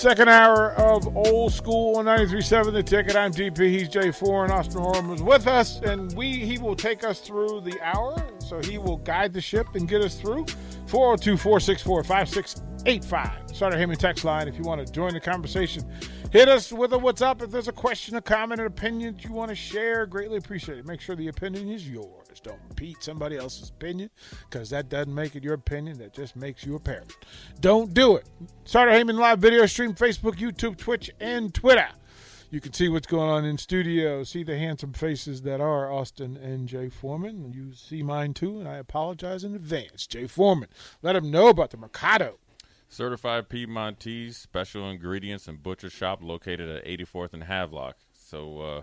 Second hour of Old School on 93.7 The Ticket. I'm DP. He's Jay Four, and Austin Horn was with us, and we he will take us through the hour. So he will guide the ship and get us through. 402 464 5685. Starter Heyman text line if you want to join the conversation. Hit us with a what's up if there's a question, a comment, an opinion you want to share. Greatly appreciate it. Make sure the opinion is yours. Don't repeat somebody else's opinion because that doesn't make it your opinion. That just makes you a parrot. Don't do it. Starter Heyman live video stream Facebook, YouTube, Twitch, and Twitter. You can see what's going on in studio, see the handsome faces that are Austin and Jay Foreman. You see mine too, and I apologize in advance. Jay Foreman, let them know about the Mercado. Certified Piedmontese special ingredients and butcher shop located at 84th and Havelock. So uh,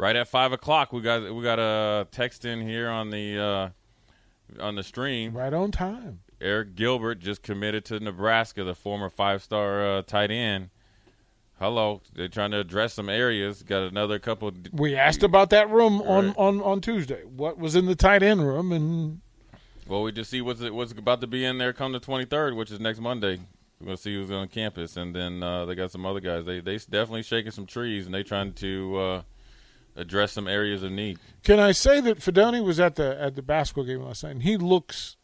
right at five o'clock, we got we got a text in here on the uh, on the stream. Right on time. Arik Gilbert just committed to Nebraska, the former five star uh, tight end. Hello, they're trying to address some areas. Got another couple. We asked about that room on, Right. on, on Tuesday. What was in the tight end room, and Well, we just see what's what's about to be in there come the 23rd, which is next Monday. We're gonna see who's on campus, and then uh, they got some other guys. They they definitely shaking some trees, and they trying to uh, address some areas of need. Can I say that Fidone was at the at the basketball game last night? And he looks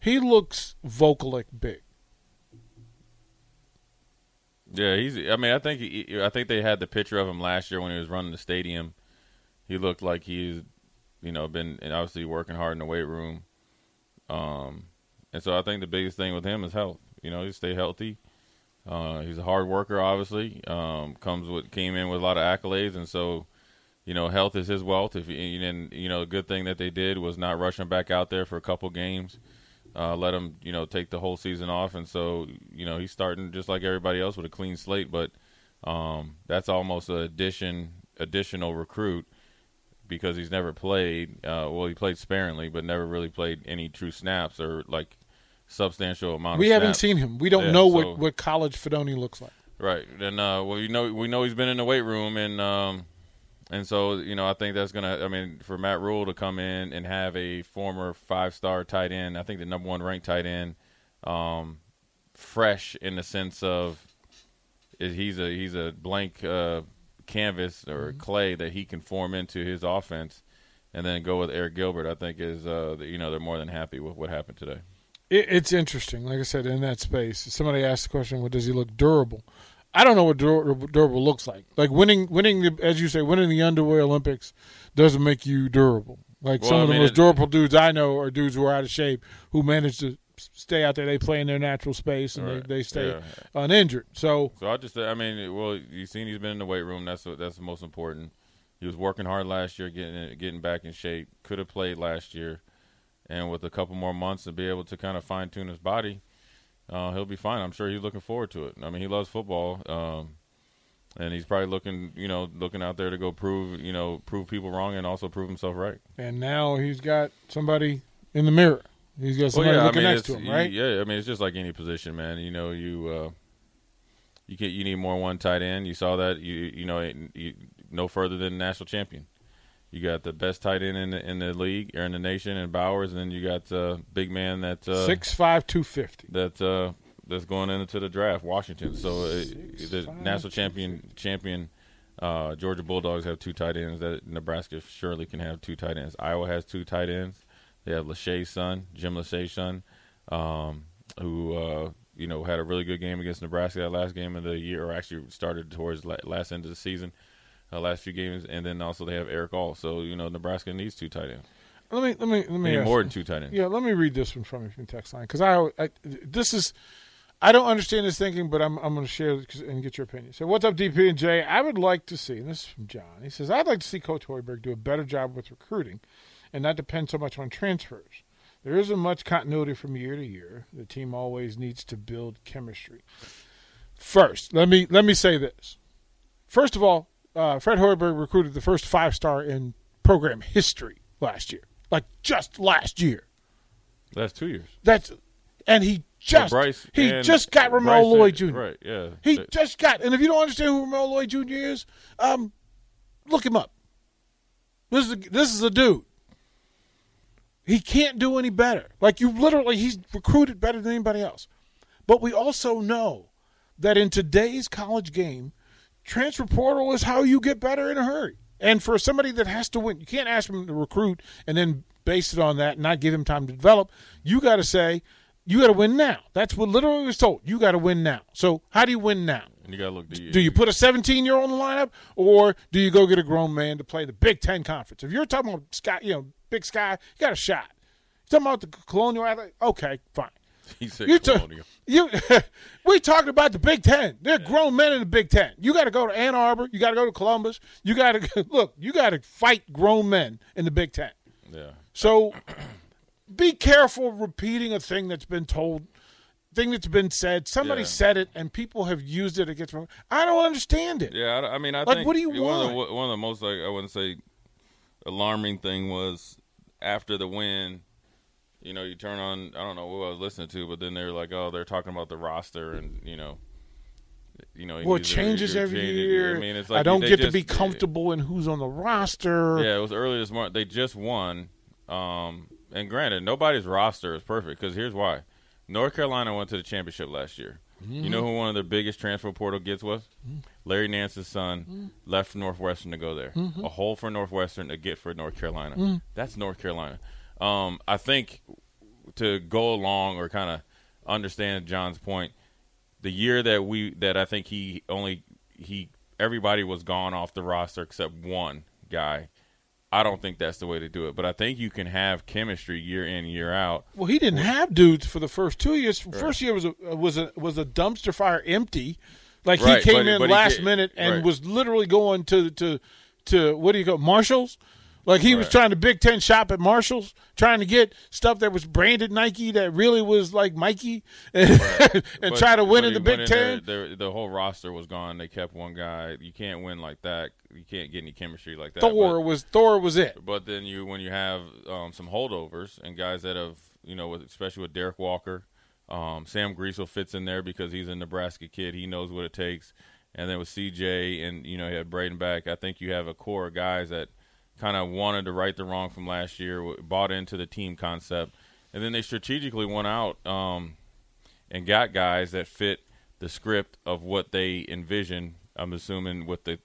he looks vocalic big. Yeah, he's. I mean, I think he, I think they had the picture of him last year when he was running the stadium. He looked like he's, you know, been and obviously working hard in the weight room. Um, and so I think the biggest thing with him is health. You know, he stay healthy. Uh, he's a hard worker, obviously. Um, comes with came in with a lot of accolades, and so, you know, health is his wealth. If and you know, a good thing that they did was not rush him back out there for a couple games uh, let him, you know, take the whole season off, and so you know he's starting just like everybody else with a clean slate. But um, that's almost an addition, additional recruit because he's never played. Uh, well, he played sparingly, but never really played any true snaps or like substantial amount. We haven't snaps. seen him. We don't Yeah, know so- what, what college Fidone looks like. Right. And uh well you know we know he's been in the weight room and um and so you know I think that's gonna I mean for Matt Rhule to come in and have a former five star tight end, I think the number one ranked tight end, um fresh in the sense of he's a he's a blank uh canvas or clay that he can form into his offense and then go with Arik Gilbert I think is uh you know they're more than happy with what happened today. It, it's interesting. Like I said, in that space, somebody asked the question, "What does he look durable?" I don't know what dur- durable looks like. Like winning, winning the, as you say, winning the underwear Olympics doesn't make you durable. Like Well, some I of the most it- durable dudes I know are dudes who are out of shape who manage to stay out there. They play in their natural space and Right. they, they stay Yeah. uninjured. So So I just, I mean, well, you've seen he's been in the weight room. That's what, that's the most important. He was working hard last year, getting getting back in shape. Could have played last year, and with a couple more months to be able to kind of fine tune his body, uh, he'll be fine. I'm sure he's looking forward to it. I mean, he loves football, um, and he's probably looking, you know, looking out there to go prove, you know, prove people wrong and also prove himself right. and now he's got somebody in the mirror. He's got Well, somebody yeah, I mean, next to him, right? Yeah, I mean, it's just like any position, man. You know, you uh, you get you need more one tight end. You saw that. You you know, you, no further than national champion. You got the best tight end in the, in the league or in the nation, and Bowers, and then you got uh, big man that uh, Six five two fifty. that uh, that's going into the draft, Washington. So uh, Six, the five, national champion champion uh, Georgia Bulldogs have two tight ends. That Nebraska surely can have two tight ends. Iowa has two tight ends. They have Lachey's son, Jim Lachey's son, um, who uh, you know had a really good game against Nebraska that last game of the year, or actually started towards la- last end of the season, uh, last few games, and then also they have Erick All. So you know Nebraska needs two tight ends. Let me let me let me more than two tight ends. Yeah, let me read this one from you from text line because I, I this is I don't understand his thinking, but I'm I'm going to share and get your opinion. So, what's up, DP and Jay? I would like to see, and this is from John. He says, I'd like to see Coach Hoiberg do a better job with recruiting, and not depend so much on transfers. There isn't much continuity from year to year. The team always needs to build chemistry. First, let me let me say this. First of all, uh, Fred Hoiberg recruited the first five star in program history last year. Like just last year. That's two years. That's and he just Well, Bryce he just got Ramel Lloyd Jr. Right, yeah. He just got, and if you don't understand who Ramel Lloyd Jr. is, um, look him up. This is a, this is a dude. He can't do any better. Like you, literally, he's recruited better than anybody else. But we also know that in today's college game, transfer portal is how you get better in a hurry. And for somebody that has to win, you can't ask them to recruit and then base it on that and not give him time to develop. You got to say, you got to win now. That's what literally was told. You got to win now. So how do you win now? you got to look. The, Do you put a 17 year old in the lineup, or do you go get a grown man to play the Big Ten conference? If you're talking about Sky, you know, Big Sky, you got a shot. You're talking about the Colonial Athlete, okay, fine. He said You, Colonial. you, we talking about the Big Ten. They're grown men in the Big Ten. You got to go to Ann Arbor. You got to go to Columbus. You got to look. You got to fight grown men in the Big Ten. yeah. So be careful repeating a thing that's been told, thing that's been said. Somebody Yeah. said it, and people have used it against me. I don't understand it. Yeah, I, I mean, I Like, think what do you one Of the, want? one of the most, like, I wouldn't say, alarming thing was after the win. You know, you turn on. I don't know what I was listening to, but then they're like, "Oh, they're talking about the roster," and you know, you know, Well, it changes every year. I mean, it's like I don't get to be comfortable in who's on the roster. Yeah, it was early this month. They just won. Um, and granted, nobody's roster is perfect because here's why: North Carolina went to the championship last year. You know who one of their biggest transfer portal gets was? Larry Nance's son left Northwestern to go there. A hole for Northwestern to get for North Carolina. That's North Carolina. Um, I think to go along or kind of understand John's point, the year that we that I think he only he everybody was gone off the roster except one guy. I don't think that's the way to do it, but I think you can have chemistry year in year out. Well, he didn't have dudes for the first two years. First year was a was a was a dumpster fire empty. Like Right, he came but- in but last minute and right. was literally going to to to what do you go Marshalls? Like he was trying to Big Ten shop at Marshalls, trying to get stuff that was branded Nike that really was like Mikey, and, and try to win in the Big went Ten. there, the, whole roster was gone. They kept one guy. You can't win like that. You can't get any chemistry like that. Thor But- was Thor was it. But then you, when you have um, some holdovers and guys that have, you know, with, especially with Derek Walker, um, Sam Griesel fits in there because he's a Nebraska kid. He knows what it takes. And then with CJ and you know, you had Breidenbach. I think you have a core of guys that kind of wanted to right the wrong from last year, bought into the team concept, and then they strategically went out um, and got guys that fit the script of what they envisioned. I'm assuming with the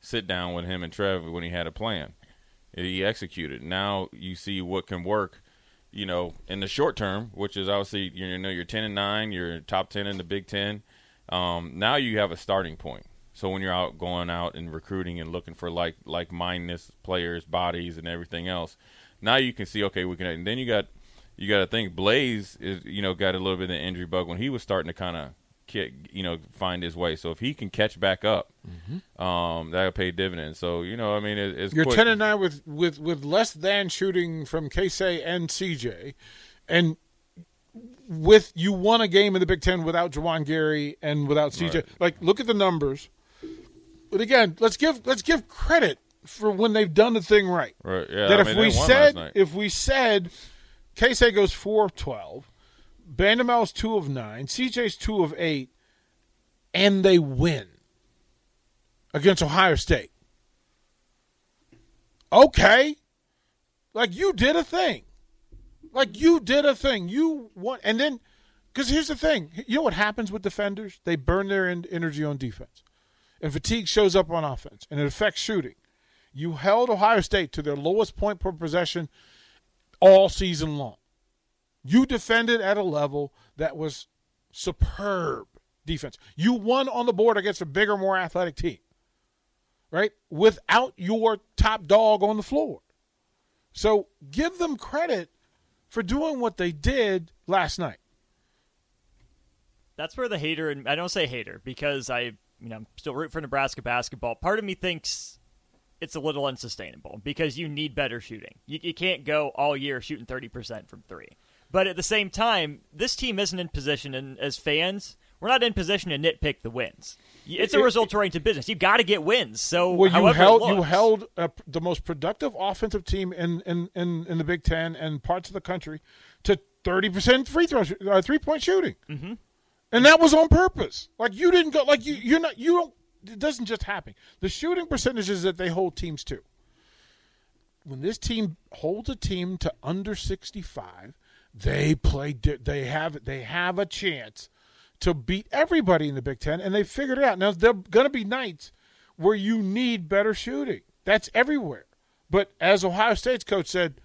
sit down with him and Trev when he had a plan. He executed. Now you see what can work, you know, in the short term, which is obviously you know you're ten and nine, you're top ten in the Big Ten. Um, now you have a starting point. So when you're out going out and recruiting and looking for like like mindedness players, bodies, and everything else, now you can see okay we can. And then you got you got to think Blaze is you know got a little bit of an injury bug when he was starting to kind of you know find his way. So if he can catch back up, um, that'll pay dividends. So you know I mean it, it's You're quick. ten and nine with with with less than shooting from Casey and CJ, and with you won a game in the Big Ten without Juwan Gary and without CJ. Right. Like, look at the numbers. But again, let's give let's give credit for when they've done the thing right. Right, yeah, that I if mean, we said if we said Casey goes four of twelve, Bandoumel's two of nine, CJ's two of eight, and they win against Ohio State. Okay. Like you did a thing. Like you did a thing. You want, and then, because here's the thing. You know what happens with defenders? They burn their energy on defense, and fatigue shows up on offense, and it affects shooting. You held Ohio State to their lowest point per possession all season long. You defended at a level that was superb defense. You won on the board against a bigger, more athletic team, right? Without your top dog on the floor. So give them credit for doing what they did last night. that's where the hater and I don't say hater because I you know I'm still root for Nebraska basketball. Part of me thinks it's a little unsustainable because you need better shooting. You, you can't go all year shooting thirty percent from three. But at the same time, this team isn't in position, and as fans, we're not in position to nitpick the wins. It's a result-oriented business. You got to get wins. So Well, you held you held uh, the most productive offensive team in, in, in, in the Big Ten and parts of the country to thirty percent free throw uh, three point shooting, mm-hmm. And that was on purpose. Like you didn't go like you you're not you don't. It doesn't just happen. The shooting percentages that they hold teams to. When this team holds a team to under sixty five, they play. They have they have a chance to beat everybody in the Big Ten, and they figured it out. Now there are going to be nights where you need better shooting. That's everywhere. But as Ohio State's coach said,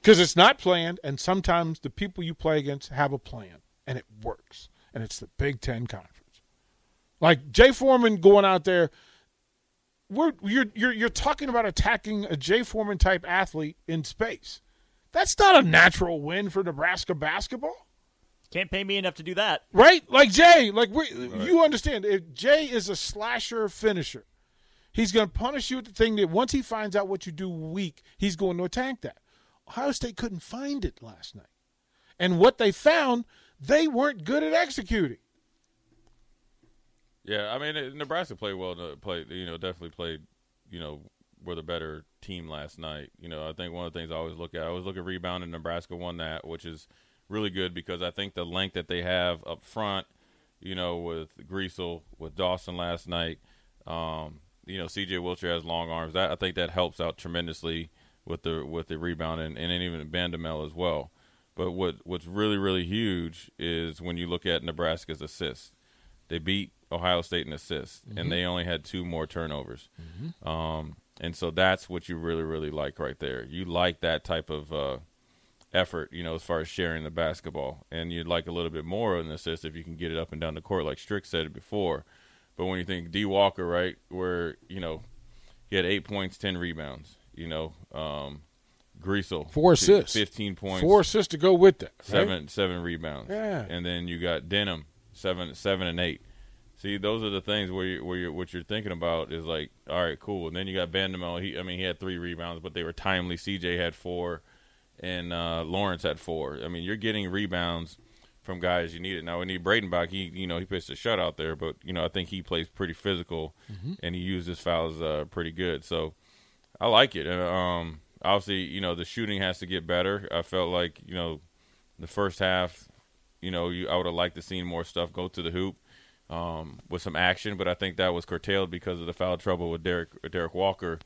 because it's not planned, and sometimes the people you play against have a plan, and it works. And it's the Big Ten Conference. Like Jay Foreman going out there, we're you're you're you're talking about attacking a Jay Foreman type athlete in space. That's not a natural win for Nebraska basketball. Can't pay me enough to do that. Right? Like Jay, like we, you understand. If Jay is a slasher finisher, he's going to punish you with the thing that once he finds out what you do weak, he's going to attack that. Ohio State couldn't find it last night. And what they found, they weren't good at executing. Yeah, I mean Nebraska played well. to Played, you know, definitely played. You know, were the better team last night. You know, I think one of the things I always look at, I always look at rebound, and Nebraska won that, which is really good because I think the length that they have up front, you know, with Griesel, with Dawson last night, um, you know, C.J. Wilcher has long arms. That I think that helps out tremendously with the with the rebound and, and even Bandoumel as well. But what what's really really huge is when you look at Nebraska's assists. They beat Ohio State in assists, and they only had two more turnovers. Um, and so that's what you really, really like right there. You like that type of uh, effort, you know, as far as sharing the basketball. And you'd like a little bit more of an assist if you can get it up and down the court, like Strick said it before. But when you think D Walker, right, where, you know, he had eight points, 10 rebounds, you know, um, Griesel, Four assists. 15 points, Four assists to go with that. right? seven seven rebounds. Yeah. And then you got Denim seven seven and eight. See, those are the things where you where you what you're thinking about is like, all right, cool. And then you got Bandoumel. He, I mean, he had three rebounds, but they were timely. CJ had four, and uh, Lawrence had four. I mean, you're getting rebounds from guys you need it. Now we need Breidenbach. He, you know, he pitched a shutout there, but you know, I think he plays pretty physical, and he used his fouls uh, pretty good. So I like it. Uh, Um, obviously, you know, the shooting has to get better. I felt like, you know, the first half, you know, you, I would have liked to seen more stuff go to the hoop um, with some action, but I think that was curtailed because of the foul trouble with Derek Derek Walker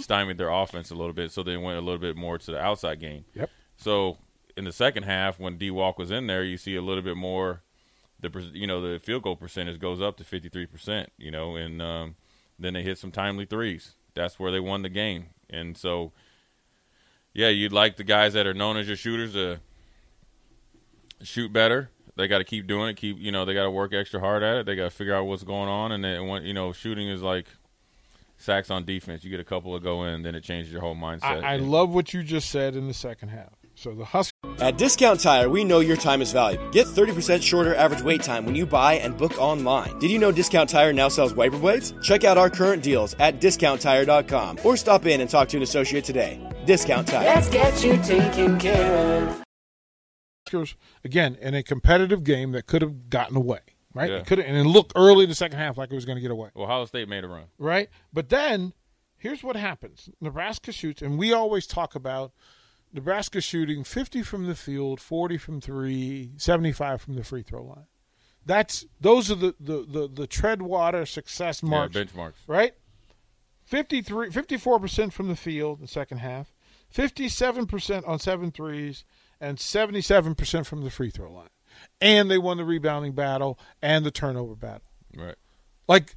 stymied their offense a little bit, so they went a little bit more to the outside game. Yep. So in the second half, when D Walk was in there, you see a little bit more. The you know the field goal percentage goes up to fifty three percent. You know, and um, then they hit some timely threes. That's where they won the game. And so, yeah, you'd like the guys that are known as your shooters to shoot better. They got to keep doing it. Keep you know they got to work extra hard at it. They got to figure out what's going on. And then when you know shooting is like sacks on defense. You get a couple to go in, then it changes your whole mindset. I, I love what you just said in the second half. So the Huskers. At Discount Tire, we know your time is valuable. Get 30% shorter average wait time when you buy and book online. Did you know Discount Tire now sells wiper blades? Check out our current deals at discounttire.com or stop in and talk to an associate today. Discount Tire. Let's get you taken care of. Huskers again in a competitive game that could have gotten away, right? Yeah. It could have, and it looked early in the second half like it was going to get away, Well, Ohio State made a run. right? But then here's what happens: Nebraska shoots, and we always talk about Nebraska shooting 50 from the field, 40 from three, 75 from the free throw line. That's those are the the the, the tread water success marks, Yeah, benchmarks. right? 53 54% from the field in the second half, 57% on seven threes, and 77% from the free throw line. And they won the rebounding battle and the turnover battle. Right. Like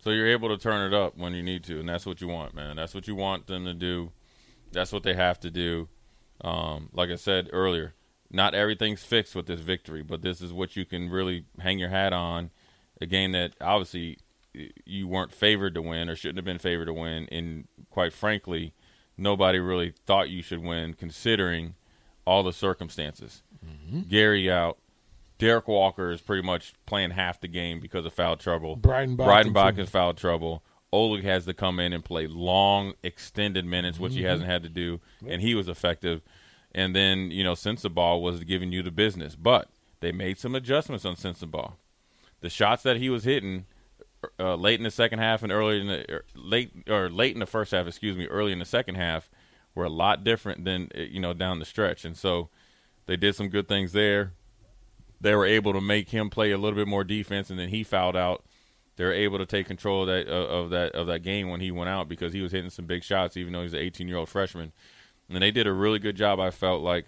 So you're able to turn it up when you need to, and that's what you want, man. That's what you want them to do. That's what they have to do. Um, like I said earlier, not everything's fixed with this victory, but this is what you can really hang your hat on. A game that obviously you weren't favored to win or shouldn't have been favored to win, and quite frankly, nobody really thought you should win considering all the circumstances. Gary out. Derek Walker is pretty much playing half the game because of foul trouble. Breidenbach Breidenbach is foul trouble. Oleg has to come in and play long, extended minutes, which Mm-hmm. he hasn't had to do, and he was effective. And then, you know, Sensabaugh was giving you the business, but they made some adjustments on Sensabaugh. the shots that he was hitting uh, late in the second half and early in the er, late or late in the first half, excuse me, early in the second half were a lot different than uh, you know down the stretch, and so they did some good things there. They were able to make him play a little bit more defense, and then he fouled out. They were able to take control of that of that of that game when he went out because he was hitting some big shots, even though he's an 18 year old freshman. And they did a really good job. I felt like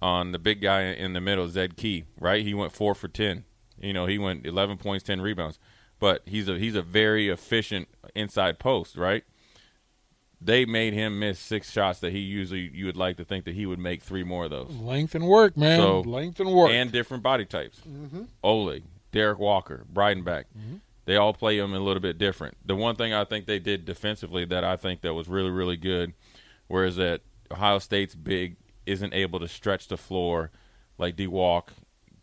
on the big guy in the middle, Zed Key. Right, he went four for 10. You know, he went 11 points, 10 rebounds. But he's a he's a very efficient inside post. Right, they made him miss six shots that he usually you would like to think that he would make three more of those. Length and work, man. So- Length and work. And different body types. Mm-hmm. Oleg, Derek Walker, Breidenbach. They all play them a little bit different. The one thing I think they did defensively that I think that was really, really good, whereas that Ohio State's big isn't able to stretch the floor like D Walk.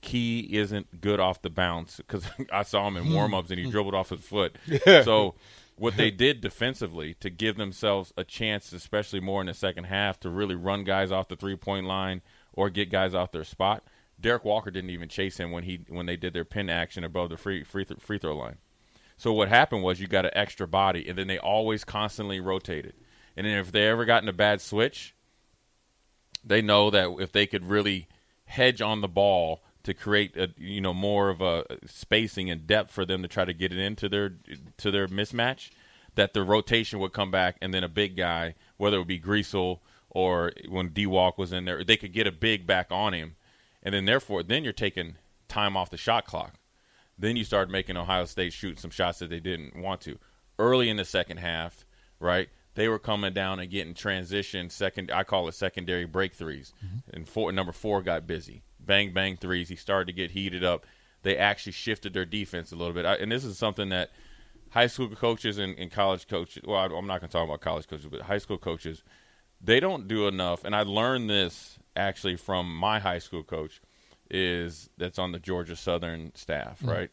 Key isn't good off the bounce because I saw him in warmups and he hmm. dribbled off his foot. So what they did defensively to give themselves a chance, especially more in the second half, to really run guys off the three point line or get guys off their spot. Derek Walker didn't even chase him when he when they did their pin action above the free free, th- free throw line. So what happened was you got an extra body, and then they always constantly rotated. And then if they ever got in a bad switch, they know that if they could really hedge on the ball to create a you know more of a spacing and depth for them to try to get it into their to their mismatch, that the rotation would come back, and then a big guy, whether it would be Griesel or when D Walk was in there, they could get a big back on him, and then therefore then you're taking time off the shot clock. Then you start making Ohio State shoot some shots that they didn't want to. Early in the second half, right? They were coming down and getting transition second. I call it secondary break 3s mm-hmm. and four number four got busy. Bang bang threes. He started to get heated up. They actually shifted their defense a little bit, I, and this is something that high school coaches and, and college coaches. Well, I, I'm not going to talk about college coaches, but high school coaches, they don't do enough. And I learned this actually from my high school coach, is that's on the Georgia Southern staff, right?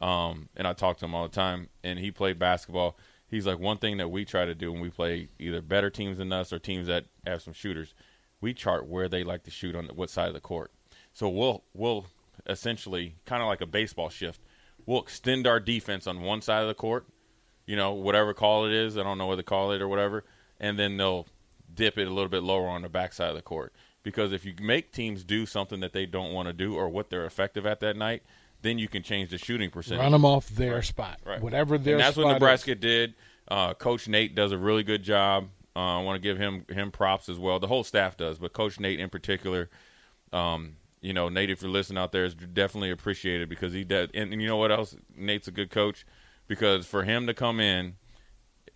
Um, and I talk to him all the time, and he played basketball. He's like one thing that we try to do when we play either better teams than us or teams that have some shooters, we chart where they like to shoot on the, what side of the court. So we'll we'll essentially kind of like a baseball shift. We'll extend our defense on one side of the court, you know, whatever call it is. I don't know what to call it or whatever, and then they'll dip it a little bit lower on the backside of the court. Because if you make teams do something that they don't want to do or what they're effective at that night, then you can change the shooting percentage. Run them off their spot. Right. Whatever their and that's what is. Nebraska did. Uh, Coach Nate does a really good job. Uh, I want to give him him props as well. The whole staff does, but Coach Nate in particular, um, you know, Nate, if you're listening out there, is definitely appreciated because he does. And, and you know what else? Nate's a good coach because for him to come in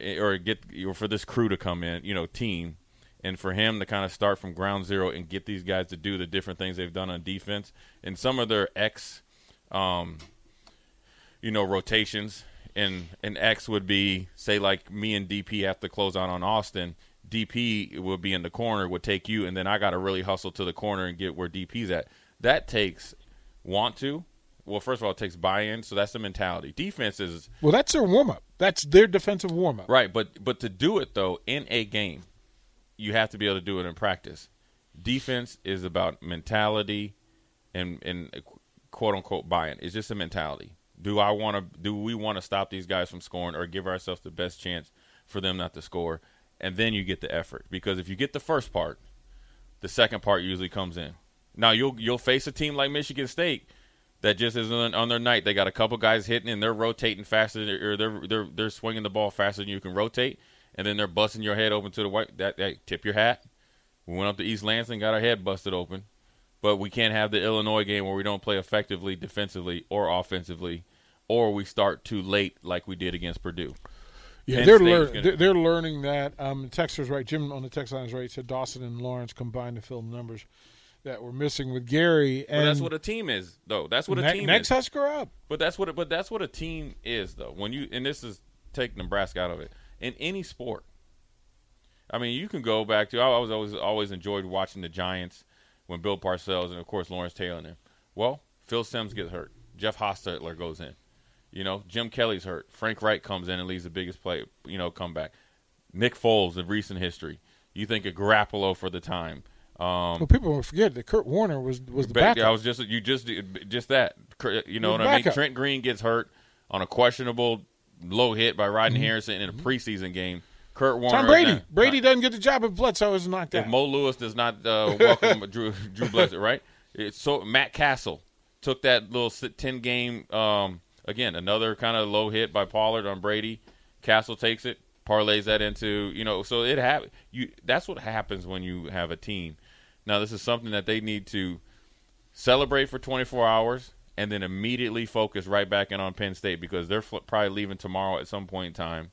eh, or get or for this crew to come in, you know, team, and for him to kind of start from ground zero and get these guys to do the different things they've done on defense and some of their X, um, you know, rotations. And an X would be, say, like me and DP have to close out on Austin. DP would be in the corner, would take you, and then I got to really hustle to the corner and get where DP's at. That takes want to. Well, first of all, it takes buy-in, so that's the mentality. Defense is Well, that's their warm up. That's their defensive warm up. right, but but to do it though in a game, you have to be able to do it in practice. Defense is about mentality and and quote unquote buy-in. It's just a mentality. Do I want to? Do we want to stop these guys from scoring, or give ourselves the best chance for them not to score? And then you get the effort because if you get the first part, the second part usually comes in. Now you'll you'll face a team like Michigan State that just isn't on, on their night. They got a couple guys hitting and they're rotating faster, or they're they're they're swinging the ball faster than you can rotate, and then they're busting your head open to the white. That, that tip your hat. We went up to East Lansing, got our head busted open, but we can't have the Illinois game where we don't play effectively defensively or offensively, or we start too late like we did against Purdue. Yeah, Penn they're, lear- gonna- they're learning that. Um, is right. Jim on the text line is right. Said Dawson and Lawrence combined to fill the numbers that were missing with Gary. But And that's what a team is, though. That's what a ne- team next is. Husker up. But that's what. But that's what a team is, though. When you and this is take Nebraska out of it in any sport. I mean, you can go back to. I was always always enjoyed watching the Giants when Bill Parcells and of course Lawrence Taylor and them. Well, Phil Simms gets hurt. Jeff Hostetler goes in. You know, Jim Kelly's hurt. Frank Reich comes in and leads the biggest play. You know, comeback. Nick Foles of recent history. You think of Garoppolo for the time. Um, Well, people will forget that Kurt Warner was was the Back- backup. I was just you just just that you know what I mean. Trent Green gets hurt on a questionable low hit by Rodney Mm-hmm. Harrison in a preseason game. Kurt Warner. Tom Brady. now- Brady doesn't get the job if Bledsoe is knocked If out. Mo Lewis does not uh, welcome Drew Drew Bledsoe, right? It's so Matt Cassel took that little ten game um, again another kind of low hit by Pollard on Brady. Cassel takes it, parlays that into you know. So it have you. That's what happens when you have a team. Now this is something that they need to celebrate for 24 hours and then immediately focus right back in on Penn State because they're fl- probably leaving tomorrow at some point in time,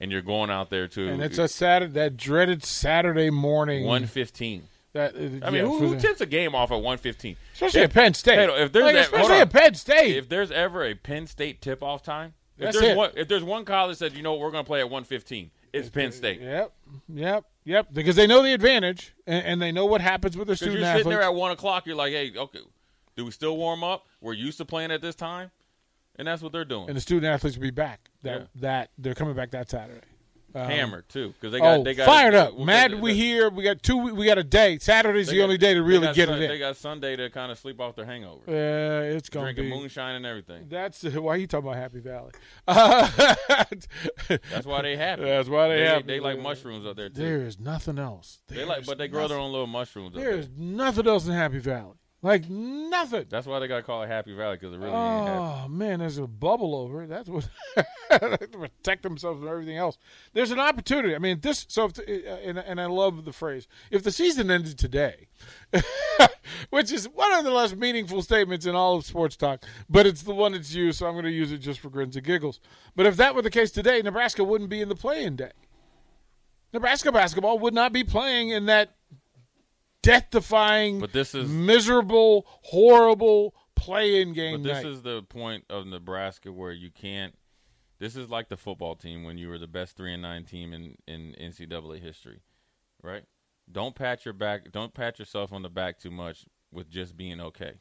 and you're going out there to and it's a Saturday, that dreaded Saturday morning. 115. That, uh, I mean, yeah, who, who tips a game off at 115? especially If- at Penn State. Hey, if there's Like, that- especially at Penn State. If there's ever a Penn State tip-off time, if That's there's it. one, if there's one college that you know, we're going to play at 115, it's Penn State. Yep, yep, yep. Because they know the advantage and, and they know what happens with their Because student you're athletes. sitting there at one o'clock, you're like, hey, okay, do we still warm up? We're used to playing at this time, and that's what they're doing. and the student athletes will be back. That Yeah. that they're coming back that Saturday. Um, Hammered too, because they got oh, they got fired up, well, mad. We here. We got two. We got a day. Saturday's they the got- only day to really get Sun- it in. They got Sunday to kind of sleep off their hangover, Uh, it's gonna be. drinking be. moonshine and everything. That's why you talking about Happy Valley. Uh, That's why they happy. That's why they they, happy. They like mushrooms up there too. there is nothing else. They like, but they grow their own little mushrooms. Up There there. is nothing else in Happy Valley. Like nothing. That's why they got to call it Happy Valley because it really. Oh man, there's a bubble over it. That's what to protect themselves from everything else. There's an opportunity. I mean, this. So, if uh, and, and I love the phrase: if the season ended today, which is one of the less meaningful statements in all of sports talk, but it's the one that's used, so I'm going to use it just for grins and giggles. But if that were the case today, Nebraska wouldn't be in the play-in day. Nebraska basketball would not be playing in that death-defying, But this is miserable, horrible play-in game But this night. is the point of Nebraska where you can't. This is like the football team when you were the best three and nine team in in NCAA history, right? Don't pat your back. Don't pat yourself on the back too much with just being okay.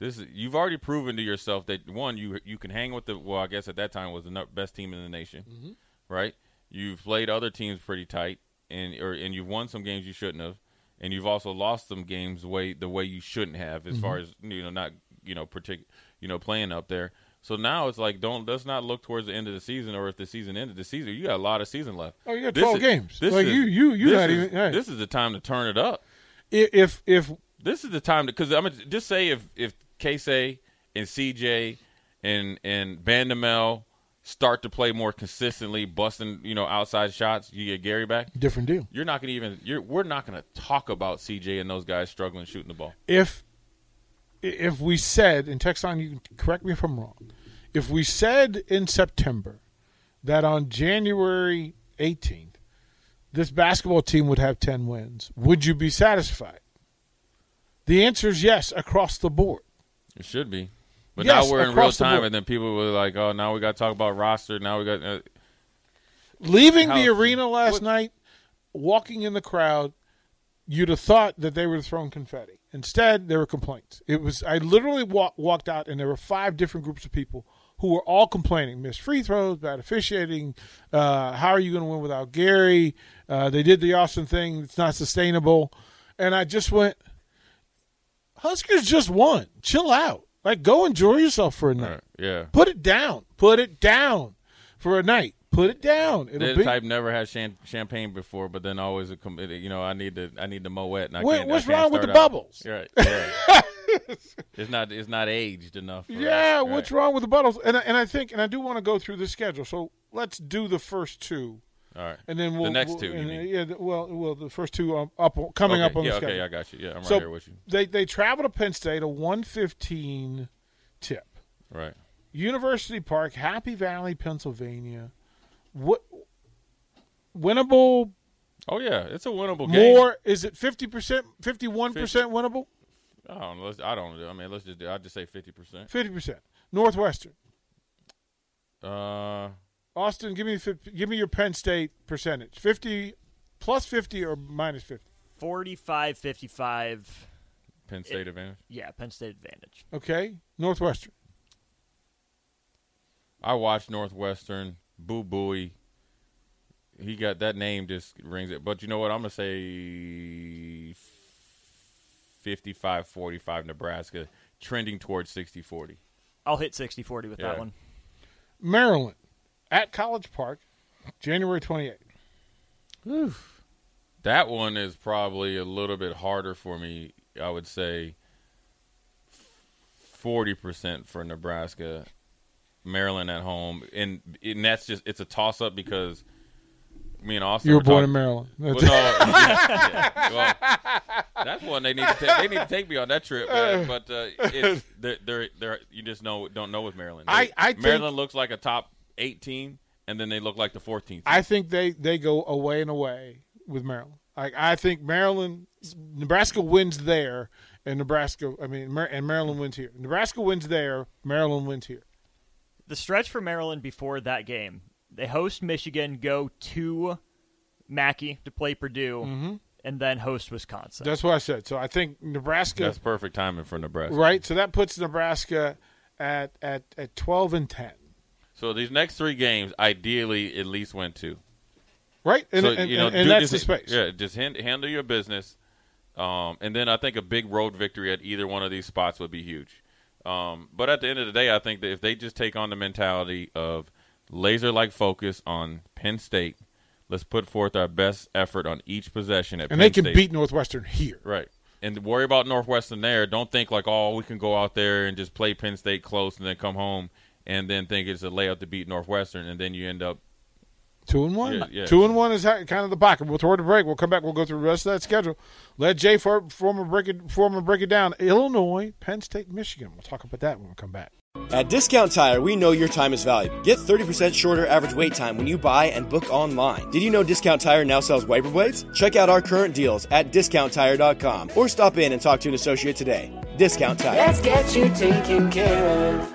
This is you've already proven to yourself that one you you can hang with the well I guess at that time was the best team in the nation, Mm-hmm. right? You've played other teams pretty tight and or and you've won some games you shouldn't have, and you've also lost some games way the way you shouldn't have as far Mm-hmm. as you know not you know partic- you know playing up there. So now it's like don't let's not look towards the end of the season or if the season ended the season you got a lot of season left. Oh, you got 12 is- games. this Like, is- you- you- you not is- even- right. This is the time to turn it up. if if This is the time to because I'm gonna just say if if Casey and CJ and and Bandoumel start to play more consistently, busting you know outside shots, you get Gary back. different deal. You're not gonna even. You're we're not gonna talk about CJ and those guys struggling shooting the ball. If if we said and Texan, you can correct me if I'm wrong. If we said in September that on January 18th this basketball team would have 10 wins, would you be satisfied? The answer is yes across the board. It should be, but Yes, now we're in real time, and then people were like, "Oh, now we got to talk about roster." Now we got. Uh, Leaving How- the arena last what- night, walking in the crowd, you'd have thought that they were throwing confetti. Instead, there were complaints. It was I literally walk, walked out, and there were five different groups of people who were all complaining: missed free throws, bad officiating. Uh, how are you going to win without Gary? Uh, they did the Austin thing; it's not sustainable. And I just went, Huskers just won. Chill out. Like, go enjoy yourself for a night. right, yeah, Put it down. Put it down for a night. Put it down. It'll the be. type never had cham- champagne before, but then always a com- you know I need the I need the moet. And I can't, I what's can't wrong with the out. bubbles? Right, yeah. it's not it's not aged enough. Yeah, what's wrong with the Buttles? And I, and I think, and I do want to go through the schedule. So let's do the first two, All right, and then we'll next we'll- two, and, yeah, well, well, the first two um, up coming okay, up on the yeah, the okay, schedule. I got you. Yeah, I'm right So- here with you. They they travel to Penn State a one fifteen tip. Right. University Park, Happy Valley, Pennsylvania. What winnable? Oh yeah, it's a winnable game. More is it fifty percent, fifty one percent winnable, I don't know. Let's, I don't know. I mean, let's just. do- I'll just say fifty percent. fifty percent. Northwestern, Uh, Austin, give me give me your Penn State percentage. Fifty plus fifty or minus fifty. 45 55. Penn State advantage. Yeah, Penn State advantage. Okay, Northwestern. I watched Northwestern. Boo Buie. He got that name just rings it. But you know what? I'm gonna say 55-45 Nebraska, trending towards 60-40. I'll hit 60-40 with Yeah. that one. Maryland at College Park, January 28th. Oof. That one is probably a little bit harder for me. I would say forty percent for Nebraska, Maryland at home, and and that's just it's a toss up because me and Austin. You were were born talking- in Maryland. Well, That's- no, yeah, well, that's one they need to take. They need to take me on that trip, man. But uh, it's, they're, they're, they're, you just know don't know with Maryland. I- They- I think- Maryland looks like a top eight team, and then they look like the 14th. Team. I think they, they go away and away with Maryland. Like I think Maryland, Nebraska wins there, and Nebraska. I mean, Mar- and Maryland wins here. Nebraska wins there. Maryland wins here. The stretch for Maryland before that game, they host Michigan, go to Mackey to play Purdue, mm-hmm. and then host Wisconsin. That's what I said. So I think Nebraska. that's perfect timing for Nebraska. right. So that puts Nebraska at at at twelve and ten. So these next three games, ideally, at least win two. Right. And so and, you know, and, and do that's just- the space. Yeah, just hand, handle your business, um, and then I think a big road victory at either one of these spots would be huge. Um, but at the end of the day, I think that if they just take on the mentality of laser-like focus on Penn State, let's put forth our best effort on each possession at Penn State. And Penn they can State. beat Northwestern here. Right. And worry about Northwestern there. Don't think like, oh, we can go out there and just play Penn State close and then come home and then think it's a layup to beat Northwestern and then you end up Two and one. Yeah, yeah. Two and one is ha- kind of the pocket. We'll toward the break. We'll come back. We'll go through the rest of that schedule. Let Jay for, former break it former break it down. Illinois, Penn State, Michigan. We'll talk about that when we come back. At Discount Tire, we know your time is valuable. Get 30% shorter average wait time when you buy and book online. Did you know Discount Tire now sells wiper blades? Check out our current deals at discounttire.com or stop in and talk to an associate today. Discount Tire. Let's get you taken care of.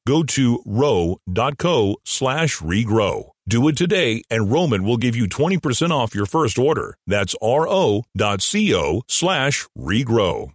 Go to ro.co slash regrow. Do it today and Roman will give you 20% off your first order. That's ro.co slash regrow.